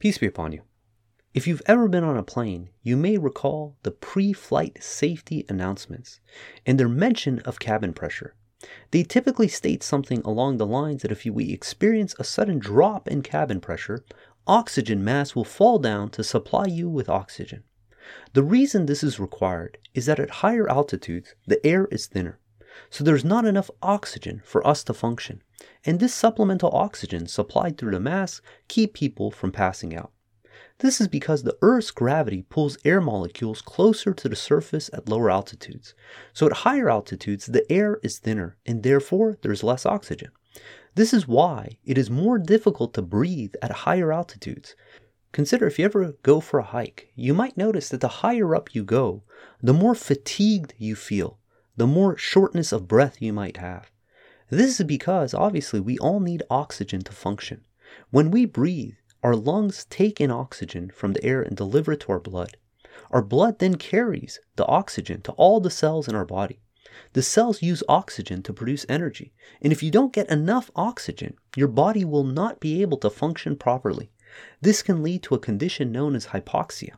Peace be upon you. If you've ever been on a plane, you may recall the pre flight safety announcements and their mention of cabin pressure. They typically state something along the lines that if we experience a sudden drop in cabin pressure, oxygen mass will fall down to supply you with oxygen. The reason this is required is that at higher altitudes, the air is thinner, so there's not enough oxygen for us to function and this supplemental oxygen supplied through the mask keep people from passing out. This is because the Earth's gravity pulls air molecules closer to the surface at lower altitudes. So at higher altitudes, the air is thinner and therefore there's less oxygen. This is why it is more difficult to breathe at higher altitudes. Consider if you ever go for a hike, you might notice that the higher up you go, the more fatigued you feel, the more shortness of breath you might have. This is because, obviously, we all need oxygen to function. When we breathe, our lungs take in oxygen from the air and deliver it to our blood. Our blood then carries the oxygen to all the cells in our body. The cells use oxygen to produce energy, and if you don't get enough oxygen, your body will not be able to function properly. This can lead to a condition known as hypoxia.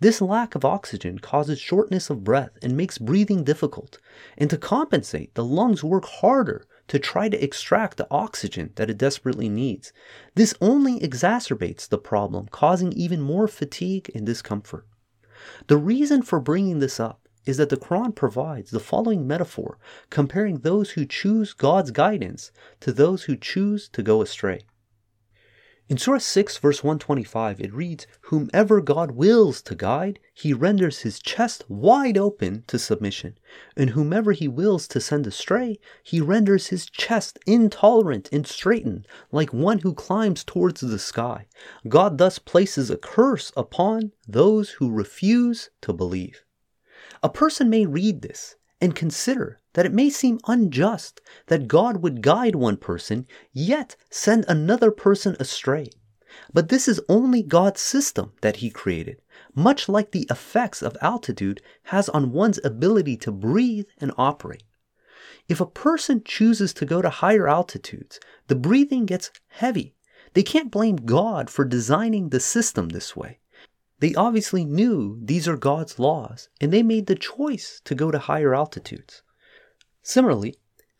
This lack of oxygen causes shortness of breath and makes breathing difficult. And to compensate, the lungs work harder to try to extract the oxygen that it desperately needs. This only exacerbates the problem, causing even more fatigue and discomfort. The reason for bringing this up is that the Quran provides the following metaphor comparing those who choose God's guidance to those who choose to go astray. In Surah 6, verse 125, it reads, Whomever God wills to guide, he renders his chest wide open to submission. And whomever he wills to send astray, he renders his chest intolerant and straitened, like one who climbs towards the sky. God thus places a curse upon those who refuse to believe. A person may read this and consider that it may seem unjust that God would guide one person, yet send another person astray. But this is only God's system that He created, much like the effects of altitude has on one's ability to breathe and operate. If a person chooses to go to higher altitudes, the breathing gets heavy. They can't blame God for designing the system this way. They obviously knew these are God's laws, and they made the choice to go to higher altitudes. Similarly,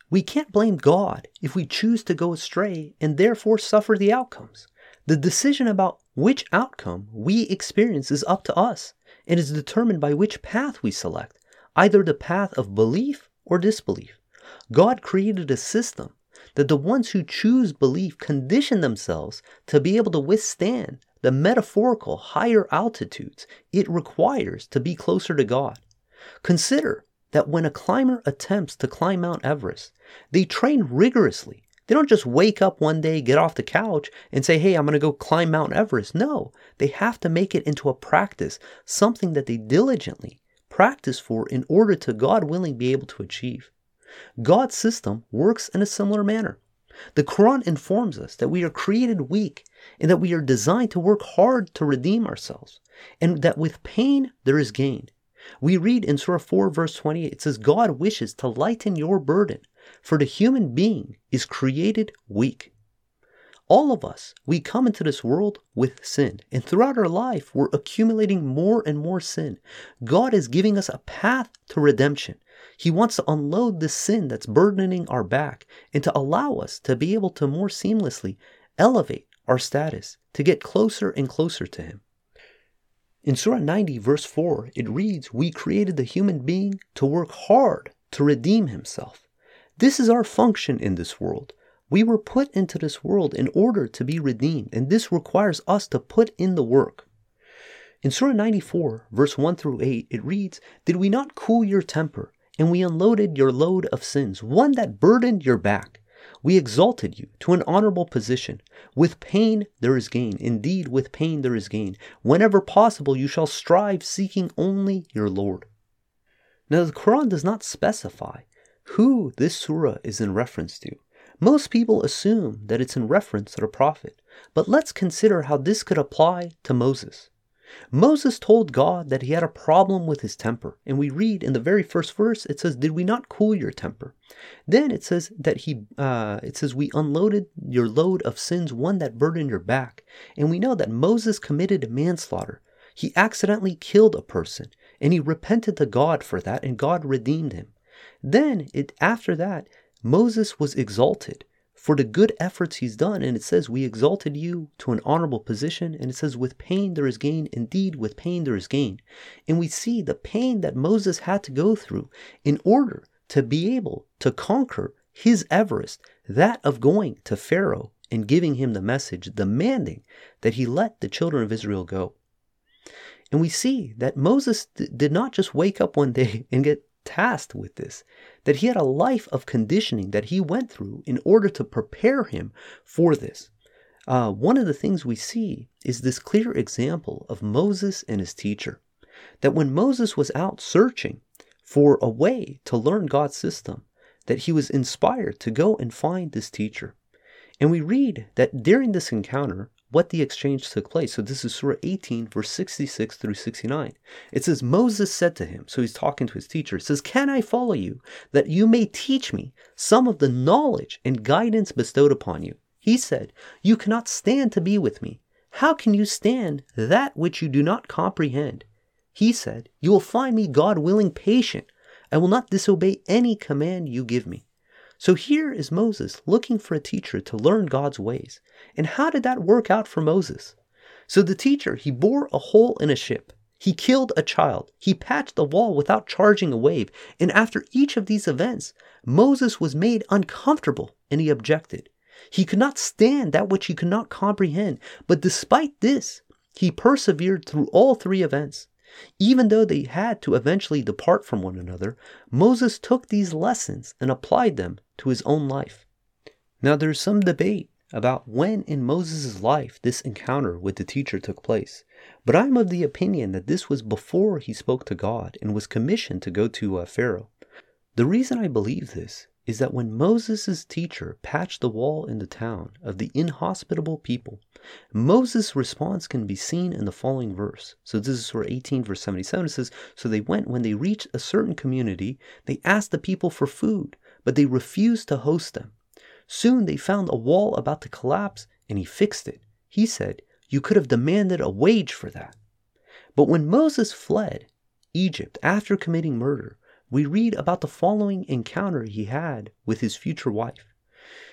we can't blame God if we choose to go astray and therefore suffer the outcomes. The decision about which outcome we experience is up to us and is determined by which path we select, either the path of belief or disbelief. God created a system that the ones who choose belief condition themselves to be able to withstand the metaphorical higher altitudes it requires to be closer to God. Consider that when a climber attempts to climb Mount Everest, they train rigorously. They don't just wake up one day, get off the couch, and say, hey, I'm going to go climb Mount Everest. No, they have to make it into a practice, something that they diligently practice for in order to, God willing, be able to achieve. God's system works in a similar manner. The Quran informs us that we are created weak and that we are designed to work hard to redeem ourselves, and that with pain there is gain. We read in Surah 4, verse 28, it says, God wishes to lighten your burden, for the human being is created weak. All of us, we come into this world with sin, and throughout our life, we're accumulating more and more sin. God is giving us a path to redemption. He wants to unload the sin that's burdening our back and to allow us to be able to more seamlessly elevate our status, to get closer and closer to Him. In Surah 90, verse 4, it reads, We created the human being to work hard to redeem himself. This is our function in this world. We were put into this world in order to be redeemed, and this requires us to put in the work. In Surah 94, verse 1 through 8, it reads, Did we not cool your temper, and we unloaded your load of sins, one that burdened your back? We exalted you to an honorable position. With pain there is gain. Indeed, with pain there is gain. Whenever possible, you shall strive seeking only your Lord. Now, the Quran does not specify who this surah is in reference to. Most people assume that it's in reference to the Prophet, but let's consider how this could apply to Moses. Moses told God that he had a problem with his temper. And we read in the very first verse, it says, Did we not cool your temper? Then it says that he, uh, it says, We unloaded your load of sins, one that burdened your back. And we know that Moses committed manslaughter. He accidentally killed a person and he repented to God for that, and God redeemed him. Then, it, after that, Moses was exalted for the good efforts he's done. And it says, We exalted you to an honorable position. And it says, With pain there is gain. Indeed, with pain there is gain. And we see the pain that Moses had to go through in order to be able to conquer his Everest, that of going to Pharaoh and giving him the message, demanding that he let the children of Israel go. And we see that Moses did not just wake up one day and get tasked with this, that he had a life of conditioning that he went through in order to prepare him for this. Uh, one of the things we see is this clear example of Moses and his teacher. That when Moses was out searching for a way to learn God's system, that he was inspired to go and find this teacher. And we read that during this encounter, what the exchange took place. So this is Surah 18, verse 66 through 69. It says, Moses said to him, so he's talking to his teacher, says, Can I follow you, that you may teach me some of the knowledge and guidance bestowed upon you? He said, You cannot stand to be with me. How can you stand that which you do not comprehend? He said, You will find me, God willing, patient. I will not disobey any command you give me. So here is Moses looking for a teacher to learn God's ways. And how did that work out for Moses? So the teacher, he bore a hole in a ship. He killed a child. He patched the wall without charging a wave. And after each of these events, Moses was made uncomfortable and he objected. He could not stand that which he could not comprehend. But despite this, he persevered through all three events. Even though they had to eventually depart from one another, Moses took these lessons and applied them to his own life. Now, there's some debate about when in Moses' life this encounter with the teacher took place, but I'm of the opinion that this was before he spoke to God and was commissioned to go to uh, Pharaoh. The reason I believe this is that when Moses' teacher patched the wall in the town of the inhospitable people, Moses' response can be seen in the following verse. So this is Surah 18, verse 77. It says, So they went, when they reached a certain community, they asked the people for food, but they refused to host them. Soon they found a wall about to collapse, and he fixed it. He said, You could have demanded a wage for that. But when Moses fled Egypt after committing murder, we read about the following encounter he had with his future wife.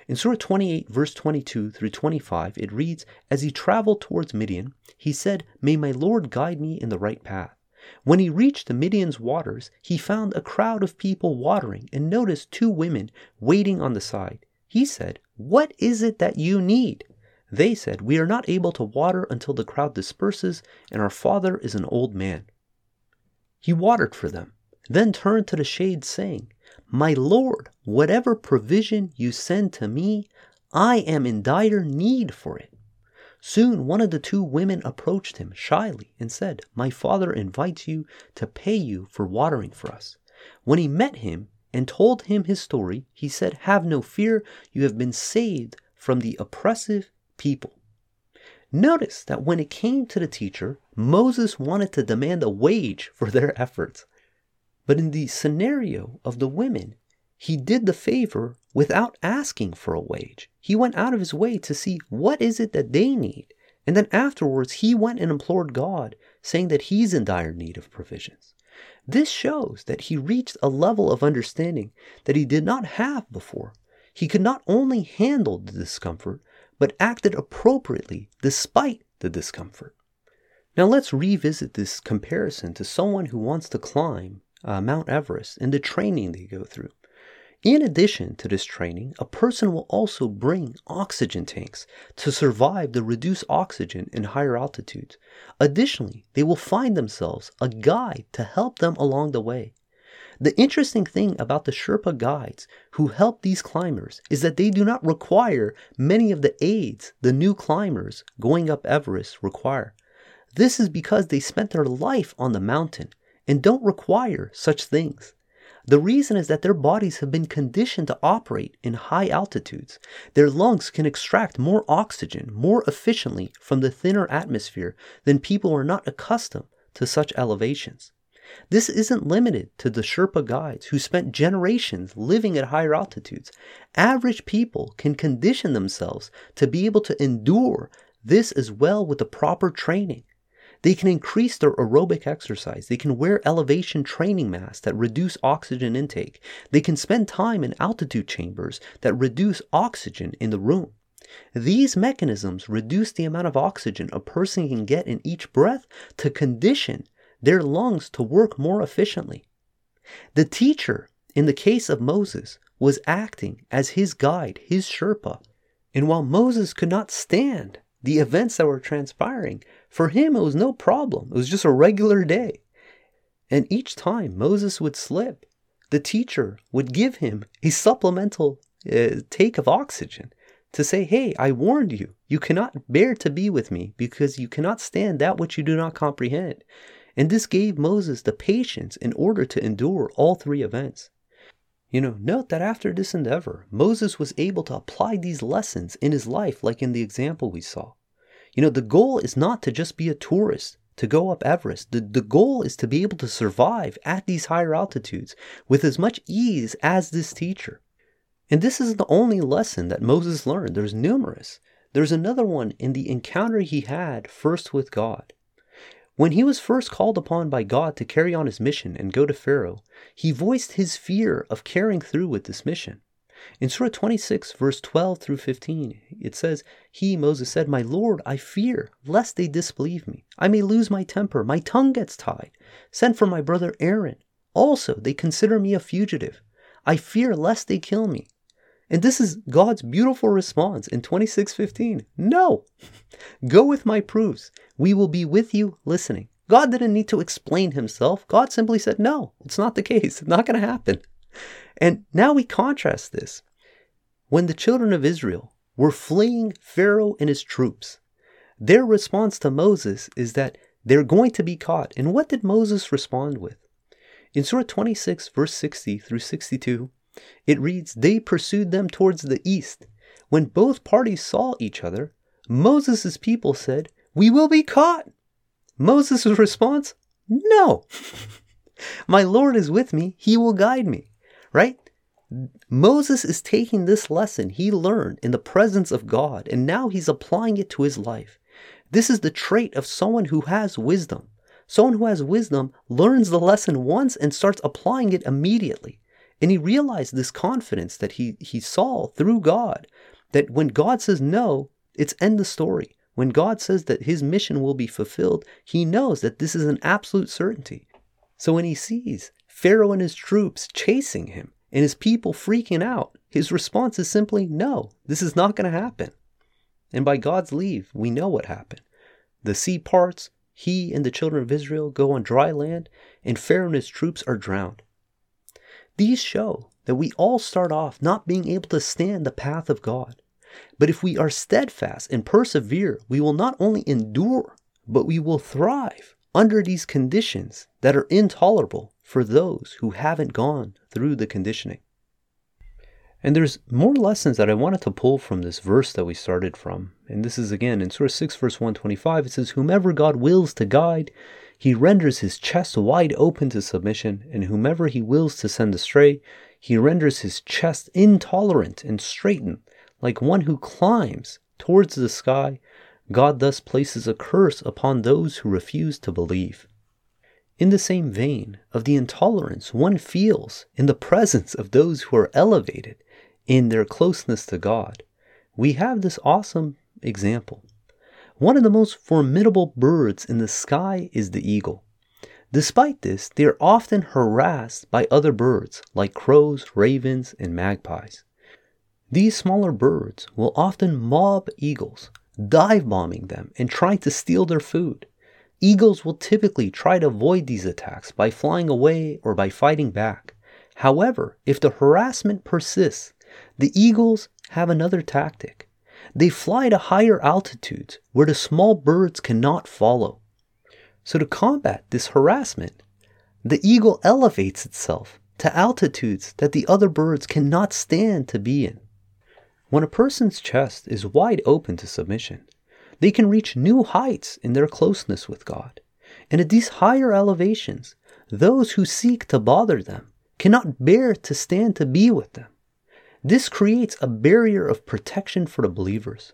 In Surah 28, verse 22 through 25, it reads As he traveled towards Midian, he said, May my Lord guide me in the right path. When he reached the Midian's waters, he found a crowd of people watering and noticed two women waiting on the side. He said, What is it that you need? They said, We are not able to water until the crowd disperses, and our father is an old man. He watered for them, then turned to the shade, saying, my Lord, whatever provision you send to me, I am in dire need for it. Soon one of the two women approached him shyly and said, My father invites you to pay you for watering for us. When he met him and told him his story, he said, Have no fear, you have been saved from the oppressive people. Notice that when it came to the teacher, Moses wanted to demand a wage for their efforts. But in the scenario of the women, he did the favor without asking for a wage. He went out of his way to see what is it that they need. And then afterwards, he went and implored God, saying that he's in dire need of provisions. This shows that he reached a level of understanding that he did not have before. He could not only handle the discomfort, but acted appropriately despite the discomfort. Now let's revisit this comparison to someone who wants to climb uh, Mount Everest and the training they go through. In addition to this training, a person will also bring oxygen tanks to survive the reduced oxygen in higher altitudes. Additionally, they will find themselves a guide to help them along the way. The interesting thing about the Sherpa guides who help these climbers is that they do not require many of the aids the new climbers going up Everest require. This is because they spent their life on the mountain and don't require such things. The reason is that their bodies have been conditioned to operate in high altitudes. Their lungs can extract more oxygen more efficiently from the thinner atmosphere than people who are not accustomed to such elevations. This isn't limited to the Sherpa guides who spent generations living at higher altitudes. Average people can condition themselves to be able to endure this as well with the proper training. They can increase their aerobic exercise. They can wear elevation training masks that reduce oxygen intake. They can spend time in altitude chambers that reduce oxygen in the room. These mechanisms reduce the amount of oxygen a person can get in each breath to condition their lungs to work more efficiently. The teacher, in the case of Moses, was acting as his guide, his Sherpa. And while Moses could not stand the events that were transpiring, for him it was no problem. It was just a regular day. And each time Moses would slip, the teacher would give him a supplemental uh, take of oxygen to say, Hey, I warned you. You cannot bear to be with me because you cannot stand that which you do not comprehend. And this gave Moses the patience in order to endure all three events. You know, note that after this endeavor, Moses was able to apply these lessons in his life, like in the example we saw. You know, the goal is not to just be a tourist, to go up Everest. The, the goal is to be able to survive at these higher altitudes with as much ease as this teacher. And this is the only lesson that Moses learned. There's numerous. There's another one in the encounter he had first with God. When he was first called upon by God to carry on his mission and go to Pharaoh, he voiced his fear of carrying through with this mission. In Surah 26, verse 12 through 15, it says, He, Moses, said, My Lord, I fear lest they disbelieve me. I may lose my temper. My tongue gets tied. Send for my brother Aaron. Also, they consider me a fugitive. I fear lest they kill me. And this is God's beautiful response in 26:15. No. Go with my proofs. We will be with you listening. God didn't need to explain himself. God simply said, "No, it's not the case. It's not going to happen." And now we contrast this. When the children of Israel were fleeing Pharaoh and his troops, their response to Moses is that they're going to be caught. And what did Moses respond with? In Surah 26, verse 60 through 62, it reads, They pursued them towards the east. When both parties saw each other, Moses' people said, We will be caught. Moses' response, No. My Lord is with me, he will guide me. Right? Moses is taking this lesson he learned in the presence of God, and now he's applying it to his life. This is the trait of someone who has wisdom. Someone who has wisdom learns the lesson once and starts applying it immediately. And he realized this confidence that he, he saw through God that when God says no, it's end the story. When God says that his mission will be fulfilled, he knows that this is an absolute certainty. So when he sees Pharaoh and his troops chasing him and his people freaking out, his response is simply no, this is not going to happen. And by God's leave, we know what happened. The sea parts, he and the children of Israel go on dry land, and Pharaoh and his troops are drowned. These show that we all start off not being able to stand the path of God. But if we are steadfast and persevere, we will not only endure, but we will thrive under these conditions that are intolerable for those who haven't gone through the conditioning. And there's more lessons that I wanted to pull from this verse that we started from. And this is again in Surah 6, verse 125. It says, Whomever God wills to guide, he renders his chest wide open to submission, and whomever he wills to send astray, he renders his chest intolerant and straitened, like one who climbs towards the sky. God thus places a curse upon those who refuse to believe. In the same vein of the intolerance one feels in the presence of those who are elevated in their closeness to God, we have this awesome example. One of the most formidable birds in the sky is the eagle. Despite this, they are often harassed by other birds like crows, ravens, and magpies. These smaller birds will often mob eagles, dive bombing them and trying to steal their food. Eagles will typically try to avoid these attacks by flying away or by fighting back. However, if the harassment persists, the eagles have another tactic. They fly to higher altitudes where the small birds cannot follow. So, to combat this harassment, the eagle elevates itself to altitudes that the other birds cannot stand to be in. When a person's chest is wide open to submission, they can reach new heights in their closeness with God. And at these higher elevations, those who seek to bother them cannot bear to stand to be with them. This creates a barrier of protection for the believers.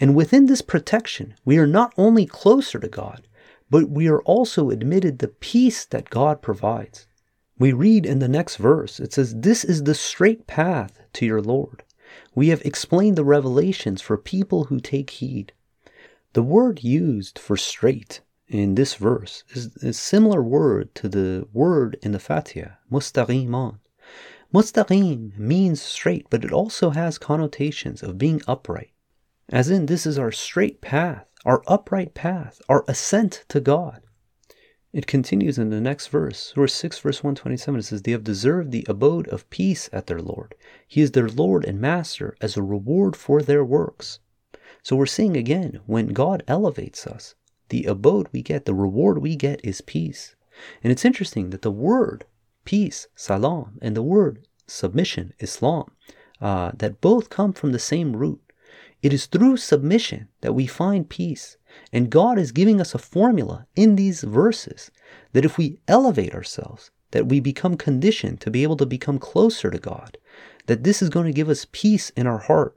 And within this protection, we are not only closer to God, but we are also admitted the peace that God provides. We read in the next verse, it says, This is the straight path to your Lord. We have explained the revelations for people who take heed. The word used for straight in this verse is a similar word to the word in the Fatiha, mustaqiman. Mustaqim means straight, but it also has connotations of being upright. As in, this is our straight path, our upright path, our ascent to God. It continues in the next verse, verse 6, verse 127. It says, They have deserved the abode of peace at their Lord. He is their Lord and Master as a reward for their works. So we're seeing again, when God elevates us, the abode we get, the reward we get is peace. And it's interesting that the word peace, salam, and the word submission, Islam, uh, that both come from the same root. It is through submission that we find peace. And God is giving us a formula in these verses that if we elevate ourselves, that we become conditioned to be able to become closer to God, that this is going to give us peace in our heart.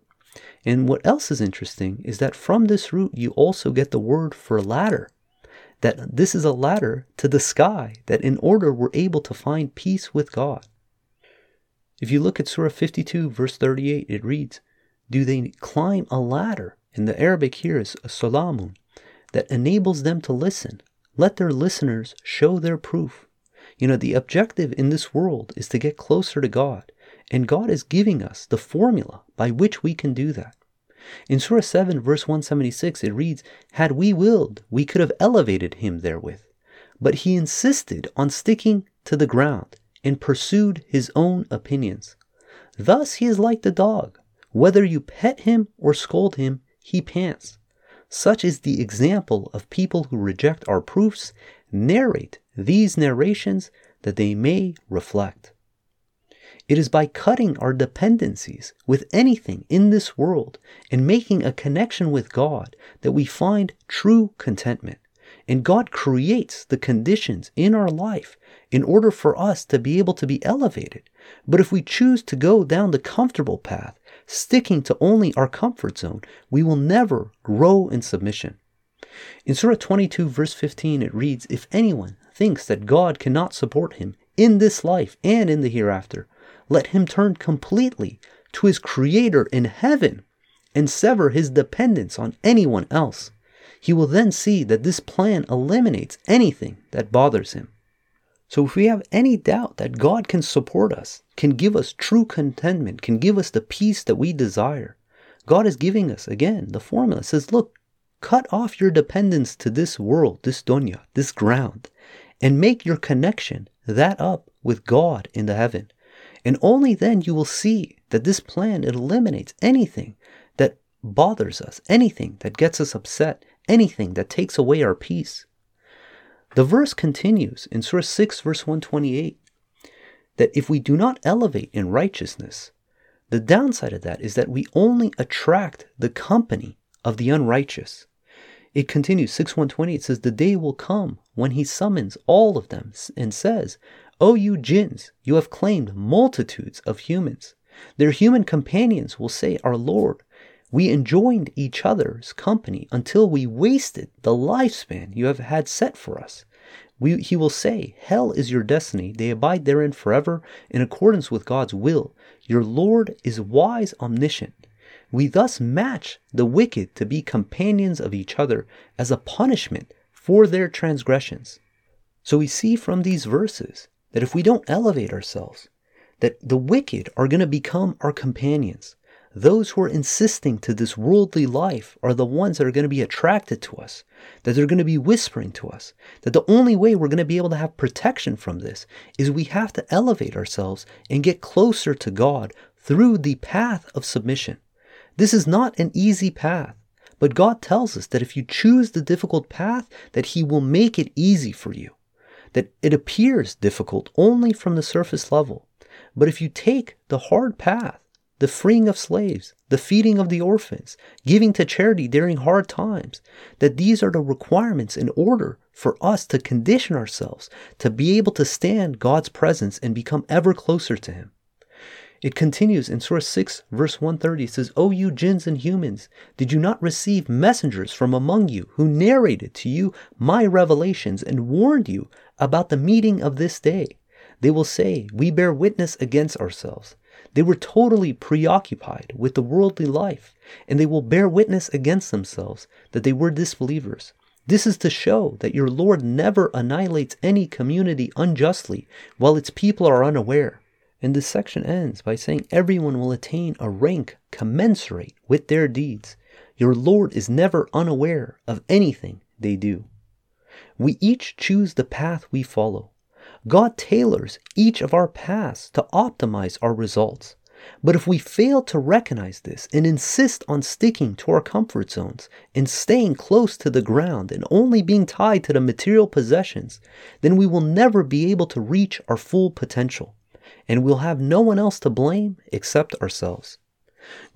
And what else is interesting is that from this root, you also get the word for ladder. That this is a ladder to the sky, that in order we're able to find peace with God. If you look at Surah 52, verse 38, it reads, Do they climb a ladder? In the Arabic here is a salamun, that enables them to listen. Let their listeners show their proof. You know, the objective in this world is to get closer to God, and God is giving us the formula by which we can do that. In Surah 7, verse 176, it reads, Had we willed, we could have elevated him therewith. But he insisted on sticking to the ground and pursued his own opinions. Thus he is like the dog. Whether you pet him or scold him, he pants. Such is the example of people who reject our proofs, narrate these narrations that they may reflect. It is by cutting our dependencies with anything in this world and making a connection with God that we find true contentment. And God creates the conditions in our life in order for us to be able to be elevated. But if we choose to go down the comfortable path sticking to only our comfort zone, we will never grow in submission. In Surah 22, verse 15, it reads If anyone thinks that God cannot support him in this life and in the hereafter, let him turn completely to his Creator in heaven and sever his dependence on anyone else. He will then see that this plan eliminates anything that bothers him. So if we have any doubt that God can support us, can give us true contentment, can give us the peace that we desire, God is giving us again the formula. It says, look, cut off your dependence to this world, this dunya, this ground, and make your connection that up with God in the heaven. And only then you will see that this plan eliminates anything that bothers us, anything that gets us upset, anything that takes away our peace. The verse continues in Surah 6, verse 128, that if we do not elevate in righteousness, the downside of that is that we only attract the company of the unrighteous. It continues, 6120, it says, The day will come when he summons all of them and says, O you jinns, you have claimed multitudes of humans. Their human companions will say, Our Lord, we enjoined each other's company until we wasted the lifespan you have had set for us. We, he will say, Hell is your destiny. They abide therein forever in accordance with God's will. Your Lord is wise, omniscient. We thus match the wicked to be companions of each other as a punishment for their transgressions. So we see from these verses that if we don't elevate ourselves, that the wicked are going to become our companions. Those who are insisting to this worldly life are the ones that are going to be attracted to us, that they're going to be whispering to us, that the only way we're going to be able to have protection from this is we have to elevate ourselves and get closer to God through the path of submission. This is not an easy path, but God tells us that if you choose the difficult path, that He will make it easy for you. That it appears difficult only from the surface level, But if you take the hard path, the freeing of slaves, the feeding of the orphans, giving to charity during hard times, that these are the requirements in order for us to condition ourselves to be able to stand God's presence and become ever closer to Him. It continues in Surah 6, verse 130. It says, O you jinns and humans, did you not receive messengers from among you who narrated to you my revelations and warned you about the meeting of this day? They will say, We bear witness against ourselves. They were totally preoccupied with the worldly life, and they will bear witness against themselves that they were disbelievers. This is to show that your Lord never annihilates any community unjustly while its people are unaware. And this section ends by saying everyone will attain a rank commensurate with their deeds. Your Lord is never unaware of anything they do. We each choose the path we follow. God tailors each of our paths to optimize our results. But if we fail to recognize this and insist on sticking to our comfort zones and staying close to the ground and only being tied to the material possessions, then we will never be able to reach our full potential and we'll have no one else to blame except ourselves.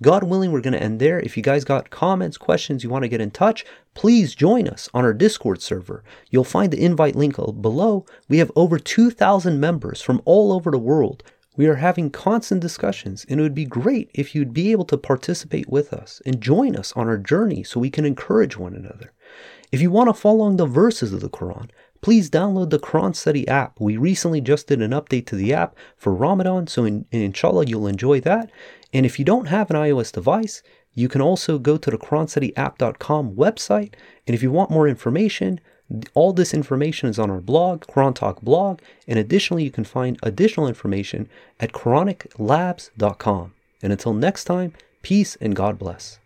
God willing, we're going to end there. If you guys got comments, questions, you want to get in touch, please join us on our Discord server. You'll find the invite link below. We have over 2,000 members from all over the world. We are having constant discussions, and it would be great if you'd be able to participate with us and join us on our journey so we can encourage one another. If you want to follow along the verses of the Quran, please download the Quran Study app. We recently just did an update to the app for Ramadan, so in, inshallah you'll enjoy that. And if you don't have an iOS device, you can also go to the QuranStudyApp.com website. And if you want more information, all this information is on our blog, Quran Talk blog. And additionally, you can find additional information at QuranicLabs.com. And until next time, peace and God bless.